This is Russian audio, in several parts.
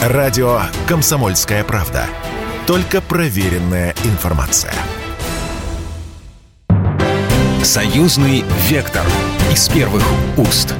Радио «Комсомольская правда». Только проверенная информация. Союзный вектор из первых уст.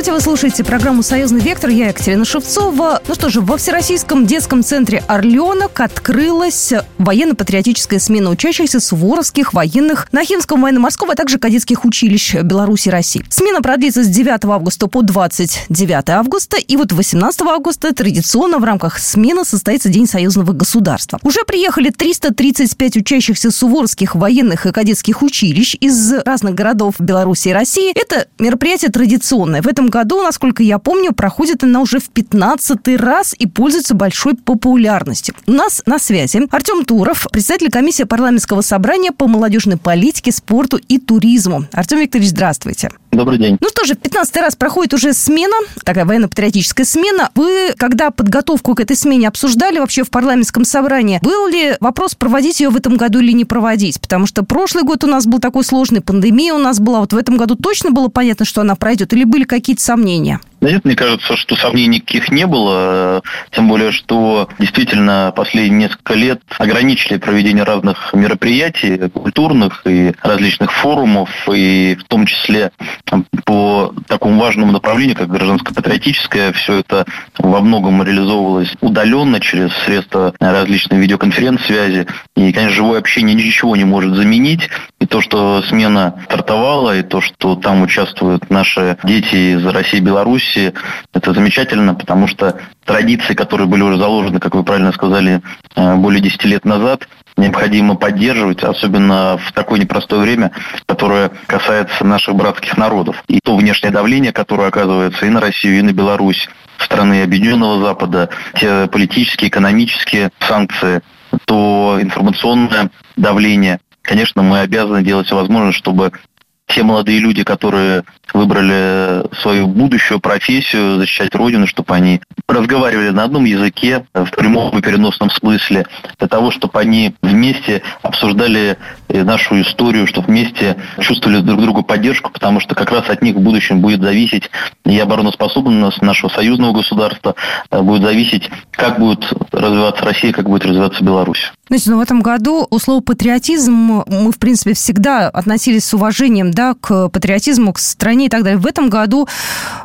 Здравствуйте, вы слушаете программу «Союзный вектор». Я Екатерина Шевцова. Ну что же, во Всероссийском детском центре «Орленок» открылась военно-патриотическая смена учащихся суворовских военных Нахимского военно-морского, а также кадетских училищ Беларуси и России. Смена продлится с 9 августа по 29 августа. И вот 18 августа традиционно в рамках смены состоится День союзного государства. Уже приехали 335 учащихся суворовских военных и кадетских училищ из разных городов Беларуси и России. Это мероприятие традиционное в этом году, насколько я помню, проходит она уже в 15 раз и пользуется большой популярностью. У нас на связи Артем Туров, председатель комиссии парламентского собрания по молодежной политике, спорту и туризму. Артем Викторович, здравствуйте. Добрый день. Ну что же, в 15 раз проходит уже смена, такая военно-патриотическая смена. Вы, когда подготовку к этой смене обсуждали вообще в парламентском собрании, был ли вопрос проводить ее в этом году или не проводить? Потому что прошлый год у нас был такой сложный, пандемия у нас была. Вот в этом году точно было понятно, что она пройдет? Или были какие-то сомнения? Нет, мне кажется, что сомнений никаких не было, тем более, что действительно последние несколько лет ограничили проведение разных мероприятий, культурных и различных форумов, и в том числе по такому важному направлению, как гражданско-патриотическое, все это во многом реализовывалось удаленно через средства различной видеоконференц-связи. И, конечно, живое общение ничего не может заменить. И то, что смена стартовала, и то, что там участвуют наши дети из России и Беларуси, это замечательно, потому что традиции, которые были уже заложены, как вы правильно сказали, э, более 10 лет назад, необходимо поддерживать, особенно в такое непростое время, которое касается наших братских народов. И то внешнее давление, которое оказывается и на Россию, и на Беларусь, страны Объединенного Запада, те политические, экономические санкции, то информационное давление. Конечно, мы обязаны делать все возможное, чтобы те молодые люди, которые выбрали свою будущую профессию, защищать Родину, чтобы они разговаривали на одном языке, в прямом и переносном смысле, для того, чтобы они вместе обсуждали э, нашу историю, чтобы вместе чувствовали друг другу поддержку, потому что как раз от них в будущем будет зависеть и обороноспособность нашего союзного государства, э, будет зависеть, как будет развиваться Россия, как будет развиваться Беларусь. Знаете, ну в этом году у слова патриотизм мы, в принципе, всегда относились с уважением да, к патриотизму, к стране и так далее. В этом году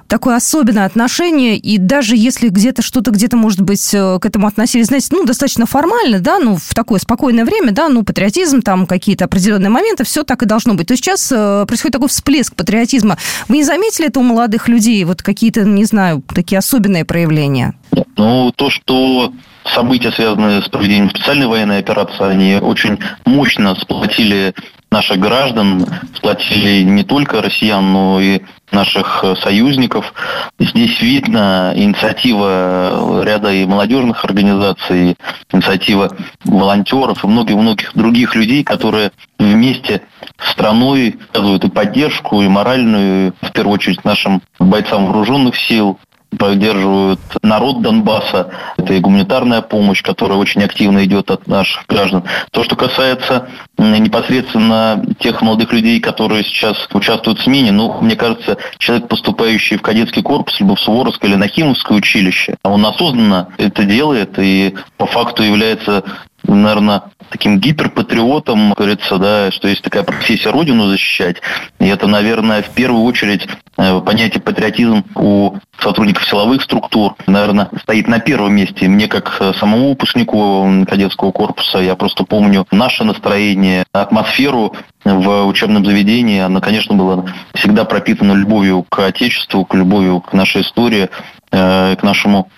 такое особенное отношение, и даже если где-то что-то где-то, может быть, э, к этому относились, знаете, ну, достаточно формально, да, ну, в такое спокойное время, да, ну, патриотизм, там, какие-то определенные моменты, все так и должно быть. То сейчас э, происходит такой всплеск патриотизма. Вы не заметили это у молодых людей, вот какие-то, не знаю, такие особенные проявления? Ну, то, что события, связанные с проведением специальной военной операции, они очень мощно сплотили наших граждан, сплотили не только россиян, но и наших союзников. Здесь видно инициатива ряда и молодежных организаций, инициатива волонтеров и многих-многих других людей, которые вместе с страной оказывают и поддержку, и моральную, в первую очередь нашим бойцам вооруженных сил, поддерживают народ Донбасса. Это и гуманитарная помощь, которая очень активно идет от наших граждан. То, что касается непосредственно тех молодых людей, которые сейчас участвуют в смене, ну, мне кажется, человек, поступающий в кадетский корпус, либо в Суворовское или Нахимовское училище, он осознанно это делает и по факту является наверное, таким гиперпатриотом, говорится, да, что есть такая профессия Родину защищать. И это, наверное, в первую очередь э, понятие патриотизм у сотрудников силовых структур, наверное, стоит на первом месте. Мне, как э, самому выпускнику кадетского корпуса, я просто помню наше настроение, атмосферу в учебном заведении. Она, конечно, была всегда пропитана любовью к Отечеству, к любовью к нашей истории, э, к нашему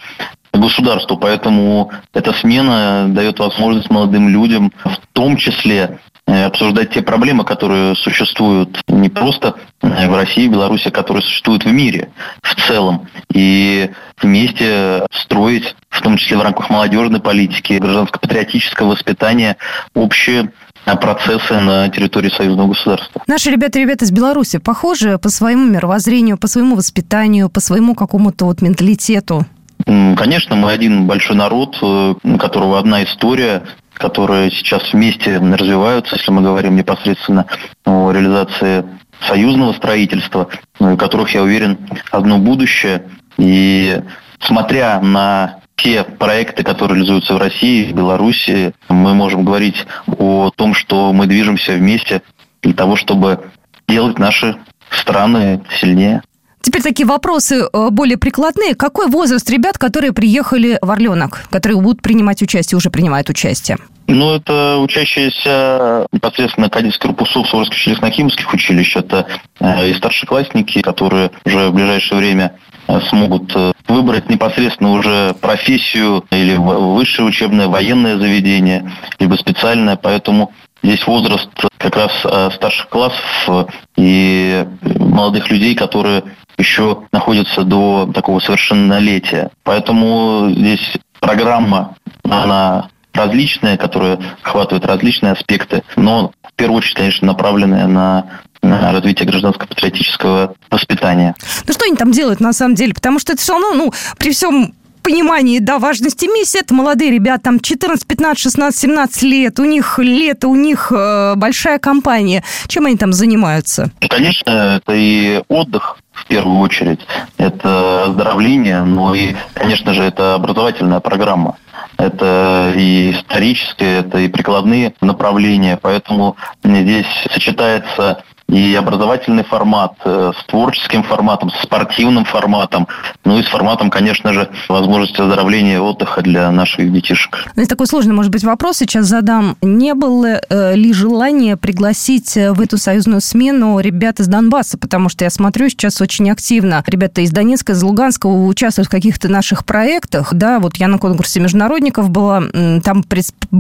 государству. Поэтому эта смена дает возможность молодым людям в том числе э, обсуждать те проблемы, которые существуют не просто в России, Беларуси, а которые существуют в мире в целом. И вместе строить, в том числе в рамках молодежной политики, гражданско-патриотического воспитания, общие процессы на территории союзного государства. Наши ребята ребята из Беларуси похожи по своему мировоззрению, по своему воспитанию, по своему какому-то вот менталитету? Конечно, мы один большой народ, э, у которого одна история, которые сейчас вместе развиваются, если мы говорим непосредственно о реализации союзного строительства, у которых, я уверен, одно будущее. И смотря на те проекты, которые реализуются в России, в Беларуси, мы можем говорить о том, что мы движемся вместе для того, чтобы делать наши страны сильнее. Теперь такие вопросы э, более прикладные. Какой возраст ребят, которые приехали в Орленок, которые будут принимать участие, уже принимают участие? Ну, это учащиеся непосредственно кадетских корпусов Суворовских училищно-химических училищ. Это э, и старшеклассники, которые уже в ближайшее время э, смогут выбрать непосредственно уже профессию или высшее учебное военное заведение, либо специальное. Поэтому здесь возраст как раз старших классов и молодых людей, которые еще находится до такого совершеннолетия. Поэтому здесь программа, она различная, которая охватывает различные аспекты, но в первую очередь, конечно, направленная на на развитие гражданско-патриотического воспитания. Ну что они там делают на самом деле? Потому что это все равно, ну, при всем понимании, да, важности миссии, это молодые ребята, там 14, 15, 16, 17 лет, у них лето, у них э, большая компания. Чем они там занимаются? Конечно, это и отдых, в первую очередь. Это оздоровление, но и, конечно же, это образовательная программа. Это и исторические, это и прикладные направления. Поэтому здесь сочетается и образовательный формат э, с творческим форматом, с спортивным форматом, ну и с форматом, конечно же, возможности оздоровления и отдыха для наших детишек. Ну, это такой сложный, может быть, вопрос сейчас задам. Не было э, ли желания пригласить э, в эту союзную смену ребят из Донбасса? Потому что я смотрю сейчас очень активно. Ребята из Донецка, из Луганска участвуют в каких-то наших проектах. Да, вот я на конкурсе международников была, там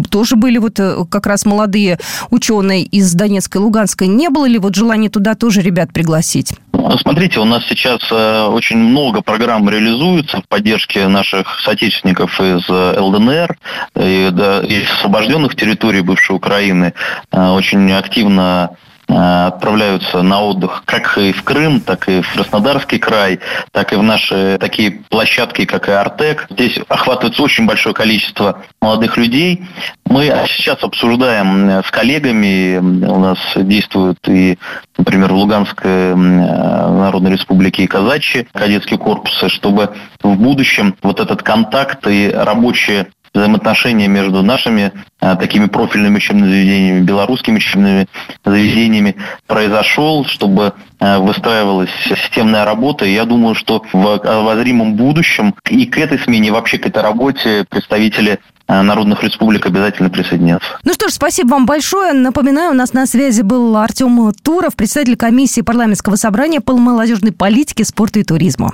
тоже были вот как раз молодые ученые из Донецка и Луганска. Не было ли вот желание туда тоже ребят пригласить? Смотрите, у нас сейчас э, очень много программ реализуется в поддержке наших соотечественников из э, ЛДНР и, из освобожденных территорий бывшей Украины. Э, очень активно отправляются на отдых как и в Крым, так и в Краснодарский край, так и в наши такие площадки, как и Артек. Здесь охватывается очень большое количество молодых людей. Мы сейчас обсуждаем с коллегами, у нас действуют и, например, в Луганской э, Народной Республике и казачьи кадетские корпусы, чтобы в будущем вот этот контакт и рабочие взаимоотношения между нашими а, такими профильными учебными заведениями, белорусскими учебными заведениями произошел, чтобы а, выстраивалась системная работа. И я думаю, что в обозримом будущем и к этой смене, и вообще к этой работе представители а, народных республик обязательно присоединятся. Ну что ж, спасибо вам большое. Напоминаю, у нас на связи был Артем Туров, председатель комиссии парламентского собрания по молодежной политике, спорту и туризму.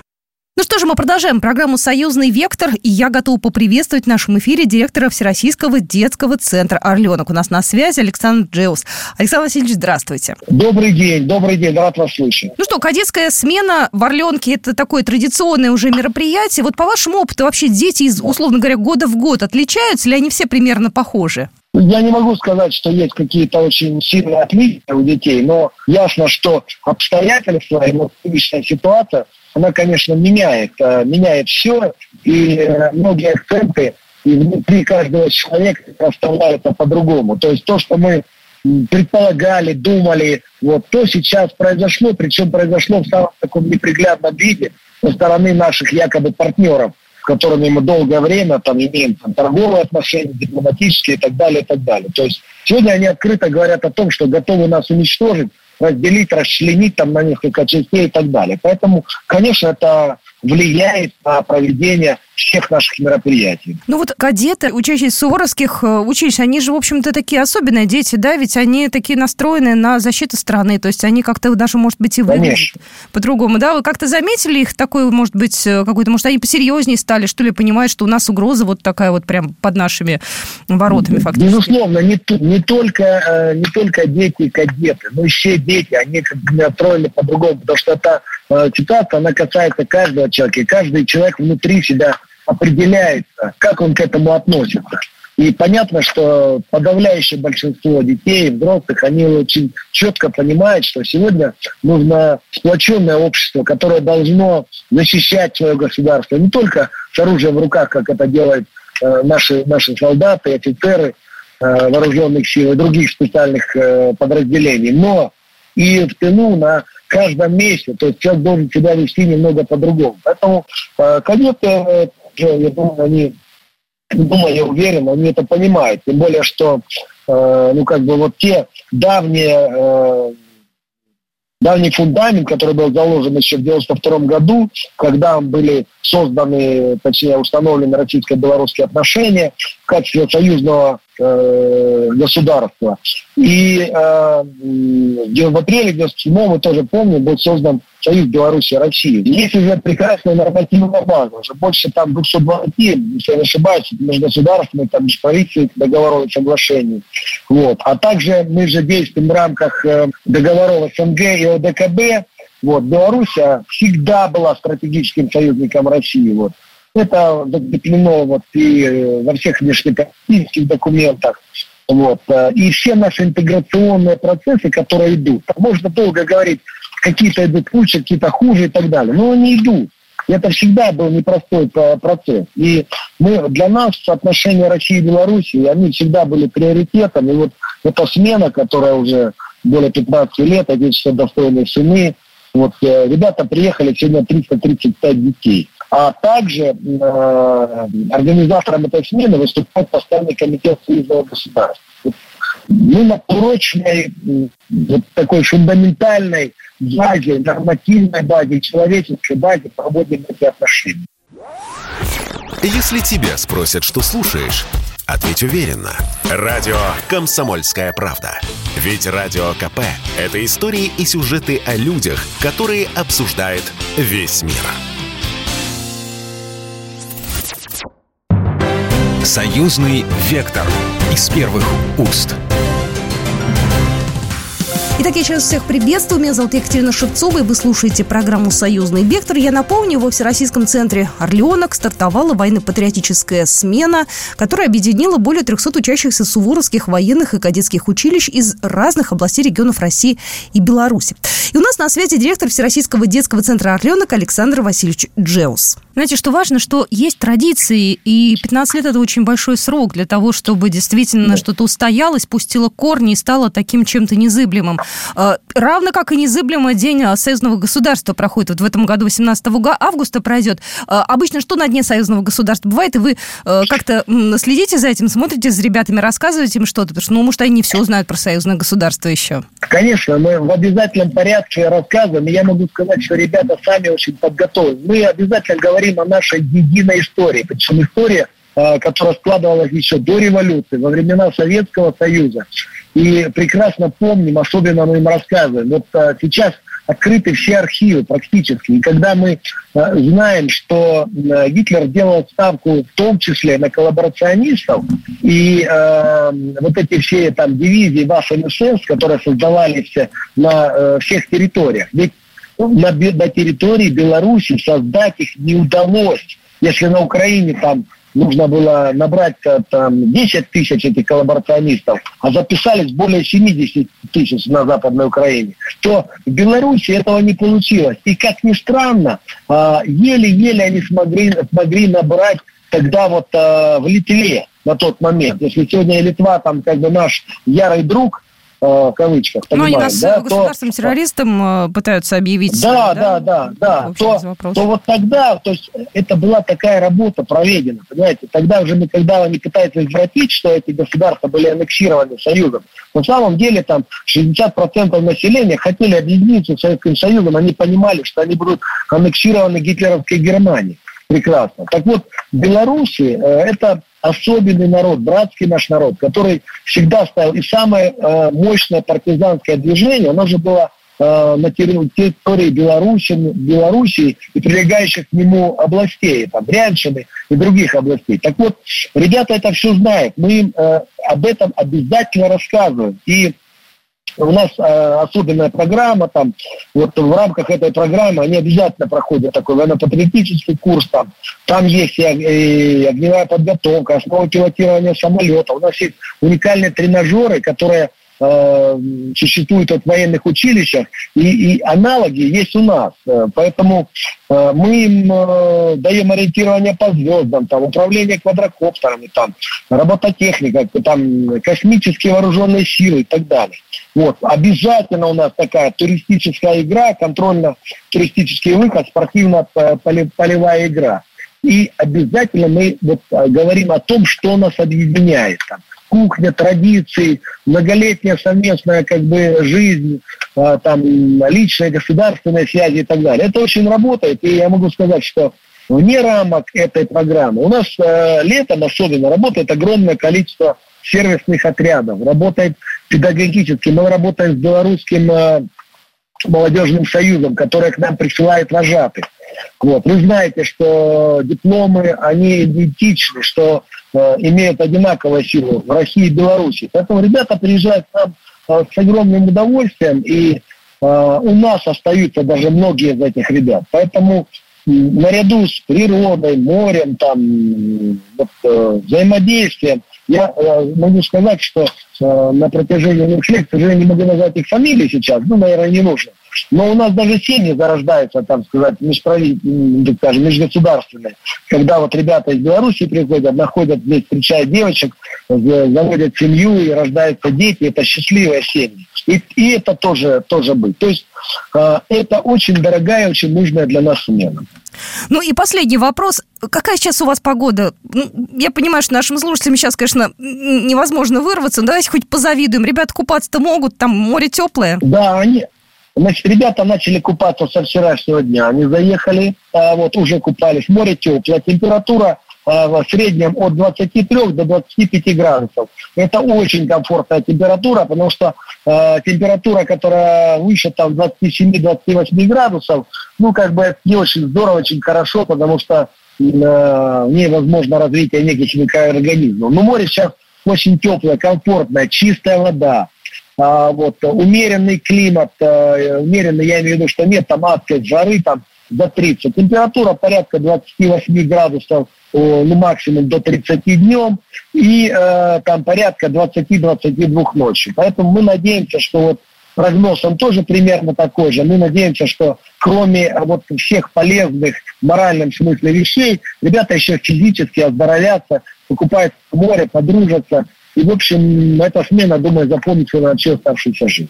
Ну что же, мы продолжаем программу «Союзный вектор», и я готова поприветствовать в нашем эфире директора Всероссийского детского центра «Орленок». У нас на связи Александр Джеус. Александр Васильевич, здравствуйте. Добрый день, добрый день, рад вас слышать. Ну что, кадетская смена в Орленке – это такое традиционное уже мероприятие. Вот по вашему опыту вообще дети из, условно говоря, года в год отличаются или они все примерно похожи? Я не могу сказать, что есть какие-то очень сильные отличия у детей, но ясно, что обстоятельства и личная ситуация – она, конечно, меняет, э, меняет все, и э, многие акценты и внутри каждого человека расставляются по-другому. То есть то, что мы предполагали, думали, вот то сейчас произошло, причем произошло в самом таком неприглядном виде со стороны наших якобы партнеров, с которыми мы долгое время там имеем там, торговые отношения, дипломатические и так далее, и так далее. То есть сегодня они открыто говорят о том, что готовы нас уничтожить, разделить, расчленить там на несколько частей и так далее. Поэтому, конечно, это влияет на проведение всех наших мероприятий. Ну вот кадеты, учащиеся суворовских э, училищ, они же, в общем-то, такие особенные дети, да, ведь они такие настроены на защиту страны, то есть они как-то даже, может быть, и выглядят по-другому, да? Вы как-то заметили их такой, может быть, э, какой-то, может, они посерьезнее стали, что ли, понимают, что у нас угроза вот такая вот прям под нашими воротами фактически? Безусловно, не, не, только, э, не только дети и кадеты, но и все дети, они как бы настроены по-другому, потому что это ситуация, она касается каждого человека, и каждый человек внутри себя определяется, как он к этому относится. И понятно, что подавляющее большинство детей, взрослых, они очень четко понимают, что сегодня нужно сплоченное общество, которое должно защищать свое государство не только с оружием в руках, как это делают э, наши, наши солдаты, офицеры э, вооруженных сил и других специальных э, подразделений, но и в тылу на каждом месте. То есть человек должен себя вести немного по-другому. Поэтому э, кадеты, э, я думаю, они думаю, я уверен, они это понимают. Тем более, что э, ну, как бы вот те давние э, давний фундамент, который был заложен еще в 92 году, когда были созданы, точнее, установлены российско-белорусские отношения в качестве союзного э, государства. И э, в апреле 97 мы тоже помним, был создан Союз Беларуси и России. Есть уже прекрасная нормативная база, уже больше там 220, если я не ошибаюсь, межгосударственных, там, межправительственных договоров и соглашений. Вот. А также мы же действуем в рамках э, договоров СНГ и ОДКБ. Вот. Беларусь всегда была стратегическим союзником России. Вот. Это закреплено вот и э, во всех внешнеполитических документах. Вот. Э, и все наши интеграционные процессы, которые идут. Можно долго говорить, какие-то идут лучше, какие-то хуже и так далее. Но они идут. И это всегда был непростой процесс. И мы, для нас отношения России и Беларуси, они всегда были приоритетом. И вот эта смена, которая уже более 15 лет, отечество достойные сыны, вот э, ребята приехали, сегодня 335 детей. А также э, организатором этой смены выступает постоянный комитет союзного государства. Мы на прочной, вот такой фундаментальной базе, нормативной базе, человеческой базе проводим эти отношения. Если тебя спросят, что слушаешь, ответь уверенно. Радио «Комсомольская правда». Ведь Радио КП – это истории и сюжеты о людях, которые обсуждает весь мир. Союзный вектор из первых уст. Итак, я сейчас всех приветствую. Меня зовут Екатерина Шевцова, и вы слушаете программу «Союзный вектор». Я напомню, во Всероссийском центре «Орленок» стартовала военно-патриотическая смена, которая объединила более 300 учащихся суворовских военных и кадетских училищ из разных областей регионов России и Беларуси. И у нас на связи директор Всероссийского детского центра «Орленок» Александр Васильевич Джеус. Знаете, что важно, что есть традиции, и 15 лет – это очень большой срок для того, чтобы действительно да. что-то устоялось, пустило корни и стало таким чем-то незыблемым. А, равно как и незыблемый день а, союзного государства проходит. Вот в этом году 18 августа пройдет. А, обычно что на дне союзного государства бывает, и вы как-то следите за этим, смотрите за ребятами, рассказываете им что-то, потому что, ну, может, они не все знают про союзное государство еще. Конечно, мы в обязательном порядке рассказываем, я могу сказать, что ребята сами очень подготовлены. Мы обязательно говорим о нашей единой истории, причем история которая складывалась еще до революции, во времена Советского Союза. И прекрасно помним, особенно мы им рассказываем. Вот а, сейчас открыты все архивы практически. И когда мы а, знаем, что а, Гитлер делал ставку в том числе на коллаборационистов, и э, вот эти все там дивизии Waffen СС, которые создавались на э, всех территориях, ведь на, на территории Беларуси создать их не удалось. Если на Украине там нужно было набрать э, там 10 тысяч этих коллаборационистов, а записались более 70 тысяч на Западной Украине, то в Беларуси этого не получилось. И как ни странно, а, еле-еле они смогли, смогли набрать тогда вот э, в Литве на тот момент. Если сегодня Литва там как бы наш ярый друг, в кавычках. Ну, они нас да, государством-террористом э, пытаются объявить. Да, да, да, да. То, то вот тогда, то есть это была такая работа проведена, понимаете. Тогда уже мы, когда они пытаются извратить, что эти государства были аннексированы Союзом, на самом деле там 60% населения хотели объединиться с Советским Союзом, они понимали, что они будут аннексированы гитлеровской Германией прекрасно. Так вот, Беларуси э, это особенный народ, братский наш народ, который всегда ставил. И самое э, мощное партизанское движение, оно же было э, на территории Беларуси, Белоруссии и прилегающих к нему областей, там, Брянщины и других областей. Так вот, ребята это все знают. Мы им э, об этом обязательно рассказываем. И у нас э, особенная программа, там, вот в рамках этой программы они обязательно проходят такой военно-патриотический курс, там, там есть и, и огневая подготовка, основы пилотирования самолета, у нас есть уникальные тренажеры, которые э, существуют в военных училищах, и, и аналоги есть у нас. Э, поэтому э, мы им э, даем ориентирование по звездам, там, управление квадрокоптерами, там, робототехника, там, космические вооруженные силы и так далее. Вот. Обязательно у нас такая туристическая игра, контрольно-туристический выход, спортивно-полевая игра. И обязательно мы вот а, говорим о том, что нас объединяет. Там, кухня, традиции, многолетняя совместная как бы жизнь, а, там, личная, государственная связи и так далее. Это очень работает, и я могу сказать, что вне рамок этой программы у нас э, летом особенно работает огромное количество сервисных отрядов, работает педагогически. Мы работаем с белорусским э, молодежным союзом, который к нам присылает вожатых. Вот. Вы знаете, что дипломы, они идентичны, что э, имеют одинаковую силу в России и Беларуси. Поэтому ребята приезжают к нам э, с огромным удовольствием, и э, у нас остаются даже многие из этих ребят. Поэтому наряду с природой, морем, там, вот, э, взаимодействием, я э, могу сказать, что э, на протяжении двух лет, к сожалению, не могу назвать их фамилии сейчас, ну, наверное, не нужно. Но у нас даже семьи зарождаются, там сказать, межправительственные, скажем, межгосударственные. Когда вот ребята из Беларуси приходят, находят здесь, встречают девочек, заводят семью и рождаются дети, это счастливые семьи. И, и это тоже, тоже быть. То есть э, это очень дорогая, очень нужная для нас смена. Ну и последний вопрос. Какая сейчас у вас погода? Ну, я понимаю, что нашим слушателям сейчас, конечно, невозможно вырваться. Давайте хоть позавидуем. Ребята купаться-то могут, там море теплое. Да, они, Значит, ребята начали купаться со вчерашнего дня. Они заехали, а, вот уже купались. Море теплое, температура в среднем от 23 до 25 градусов. Это очень комфортная температура, потому что э, температура, которая выше там 27-28 градусов, ну, как бы это не очень здорово, очень хорошо, потому что э, в ней возможно развитие неких микроорганизмов. Но море сейчас очень теплое, комфортное, чистая вода, а, вот, умеренный климат, а, умеренный, я имею в виду, что нет там адской жары, там до 30. Температура порядка 28 градусов, ну, максимум до 30 днем, и э, там порядка 20-22 ночи. Поэтому мы надеемся, что вот прогноз, он тоже примерно такой же. Мы надеемся, что кроме э, вот всех полезных в моральном смысле вещей, ребята еще физически оздоровятся, покупают море, подружатся, и, в общем, эта смена, думаю, запомнится на всю оставшуюся жизнь.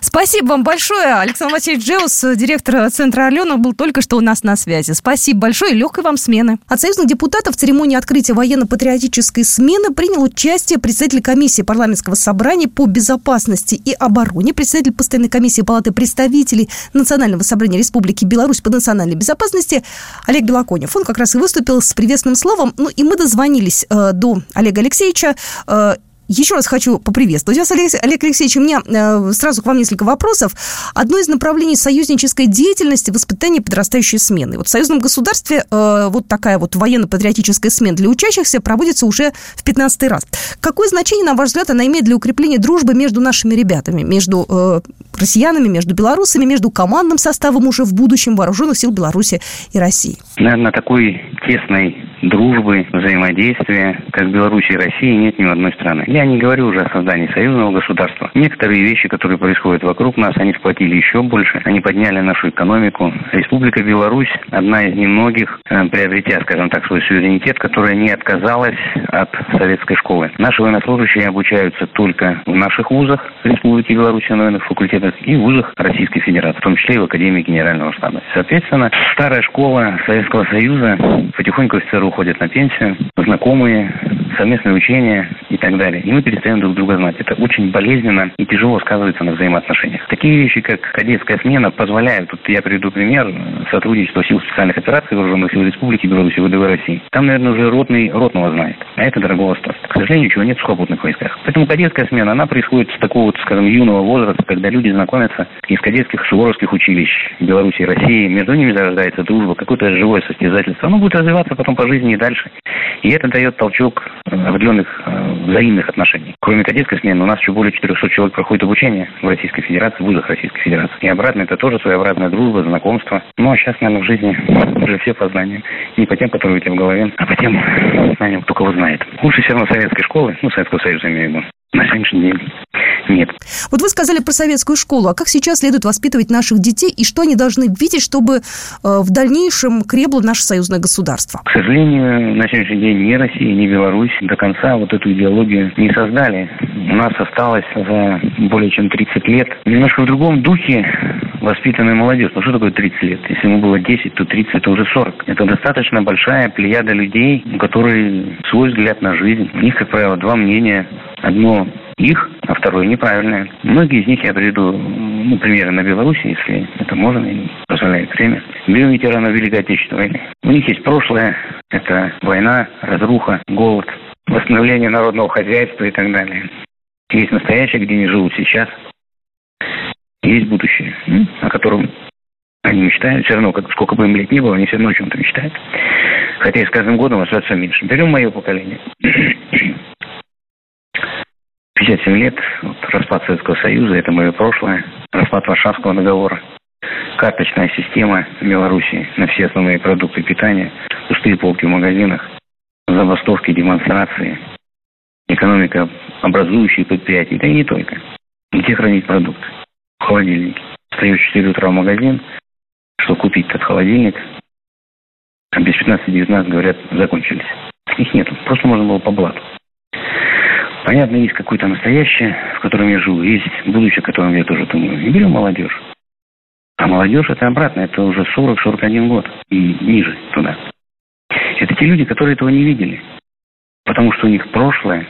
Спасибо вам большое. Александр Васильевич Джеус, директор Центра Орленок, был только что у нас на связи. Спасибо большое и легкой вам смены. От союзных депутатов в церемонии открытия военно-патриотической смены принял участие председатель комиссии парламентского собрания по безопасности и обороне, председатель постоянной комиссии Палаты представителей Национального собрания Республики Беларусь по национальной безопасности Олег Белоконев. Он как раз и выступил с приветственным словом. Ну и мы дозвонились э, до Олега Алексеевича. Э, еще раз хочу поприветствовать вас, Олег, Олег Алексеевич. У меня э, сразу к вам несколько вопросов. Одно из направлений союзнической деятельности – воспитание подрастающей смены. Вот в союзном государстве э, вот такая вот военно-патриотическая смена для учащихся проводится уже в 15 раз. Какое значение, на ваш взгляд, она имеет для укрепления дружбы между нашими ребятами, между э, россиянами, между белорусами, между командным составом уже в будущем вооруженных сил Беларуси и России? Наверное, такой тесной дружбы, взаимодействия, как Беларуси и России, нет ни в одной страны. Я не говорю уже о создании союзного государства. Некоторые вещи, которые происходят вокруг нас, они сплотили еще больше, они подняли нашу экономику. Республика Беларусь – одна из немногих, э, приобретя, скажем так, свой суверенитет, которая не отказалась от советской школы. Наши военнослужащие обучаются только в наших вузах Республики Беларусь, военных факультетах и вузах Российской Федерации, в том числе и в Академии Генерального штаба. Соответственно, старая школа Советского Союза потихоньку офицеры уходят на пенсию, знакомые, совместные учения и так далее. И мы перестаем друг друга знать. Это очень болезненно и тяжело сказывается на взаимоотношениях. Такие вещи, как кадетская смена, позволяют, тут я приведу пример, сотрудничество сил специальных операций Вооруженных сил Республики Беларусь и ВДВ России. Там, наверное, уже ротный ротного знает. А это дорогого стоит. К сожалению, чего нет в сухопутных войсках. Поэтому кадетская смена, она происходит с такого скажем, юного возраста, когда люди знакомятся из кадетских суворовских училищ Беларуси и России. Между ними зарождается дружба, какое-то живое состязательство. Оно будет развиваться потом по жизни и дальше. И это дает толчок определенных э, взаимных отношений. Кроме кадетской смены, у нас еще более 400 человек проходит обучение в Российской Федерации, в вузах Российской Федерации. И обратно это тоже своеобразная дружба, знакомство. Ну, а сейчас, наверное, в жизни уже все по знаниям. Не по тем, которые у тебя в голове, а по тем знаниям, кто кого знает. Лучше все равно советской школы, ну, Советского Союза имею в виду, на сегодняшний день нет. Вот вы сказали про советскую школу, а как сейчас следует воспитывать наших детей и что они должны видеть, чтобы э, в дальнейшем кребло наше союзное государство? К сожалению, на сегодняшний день ни Россия, ни Беларусь до конца вот эту идеологию не создали. У нас осталось за более чем 30 лет немножко в другом духе воспитанная молодежь. Ну что такое 30 лет? Если ему было 10, то 30 это уже 40. Это достаточно большая плеяда людей, у которых свой взгляд на жизнь. У них, как правило, два мнения. Одно их, а второе неправильное. Многие из них я приведу, ну, примеры на Беларуси, если это можно и позволяет время. Берем ветеранов Великой Отечественной войны. У них есть прошлое, это война, разруха, голод, восстановление народного хозяйства и так далее. Есть настоящее, где они живут сейчас. Есть будущее, о котором они мечтают. Все равно, как, сколько бы им лет ни было, они все равно о чем-то мечтают. Хотя и с каждым годом остается меньше. Берем мое поколение. 57 лет, вот, распад Советского Союза, это мое прошлое, распад Варшавского договора, карточная система в Беларуси на все основные продукты питания, пустые полки в магазинах, забастовки, демонстрации, экономика образующие предприятия, да и не только. Где хранить продукты? В холодильнике. Встаю в 4 утра в магазин, что купить этот холодильник, а без 15-19, говорят, закончились. Их нет, просто можно было по блату. Понятно, есть какое-то настоящее, в котором я живу, есть будущее, о котором я тоже думаю. И берем молодежь. А молодежь это обратно, это уже 40-41 год и ниже туда. Это те люди, которые этого не видели. Потому что у них прошлое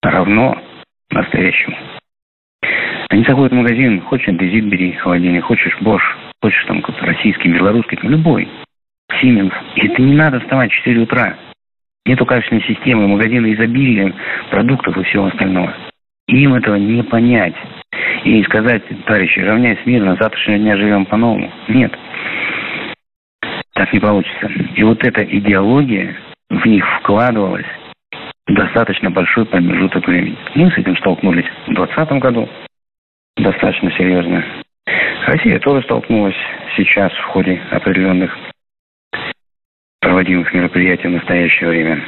равно настоящему. Они заходят в магазин, хочешь андезит бери, холодильник, хочешь Bosch, хочешь там какой-то российский, белорусский, там любой, Siemens. И это не надо вставать в 4 утра. Нету качественной системы, магазины изобилия продуктов и всего остального. Им этого не понять. И сказать, товарищи, равняйся мирно, завтрашнего дня живем по-новому. Нет. Так не получится. И вот эта идеология в них вкладывалась достаточно большой промежуток времени. Мы с этим столкнулись в 2020 году достаточно серьезно. Россия тоже столкнулась сейчас в ходе определенных проводимых мероприятий в настоящее время.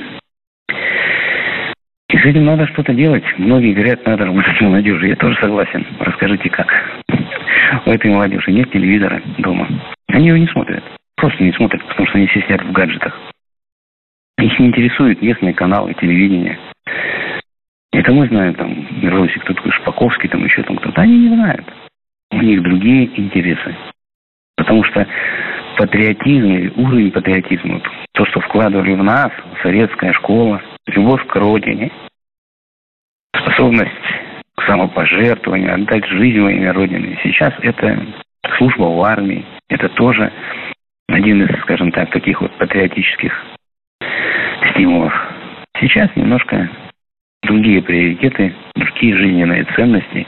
И с этим надо что-то делать. Многие говорят, надо работать с молодежью. Я тоже согласен. Расскажите, как. У этой молодежи нет телевизора дома. Они его не смотрят. Просто не смотрят, потому что они все сидят в гаджетах. Их не интересуют местные каналы, телевидение. Это мы знаем, там, Беларуси кто такой Шпаковский, там еще там кто-то. Они не знают. У них другие интересы. Потому что патриотизм, уровень патриотизма, то, что вкладывали в нас, советская школа, любовь к родине, способность к самопожертвованию, отдать жизнь во имя Родины. Сейчас это служба в армии, это тоже один из, скажем так, таких вот патриотических стимулов. Сейчас немножко другие приоритеты, другие жизненные ценности.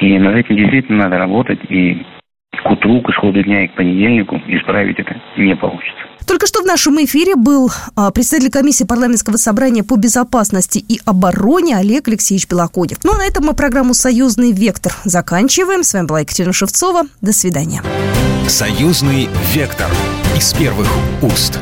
И над этим действительно надо работать. И к утру, к исходу дня и к понедельнику исправить это не получится. Только что в нашем эфире был а, председатель комиссии парламентского собрания по безопасности и обороне Олег Алексеевич Белокодев. Ну, а на этом мы программу «Союзный вектор» заканчиваем. С вами была Екатерина Шевцова. До свидания. «Союзный вектор» из первых уст.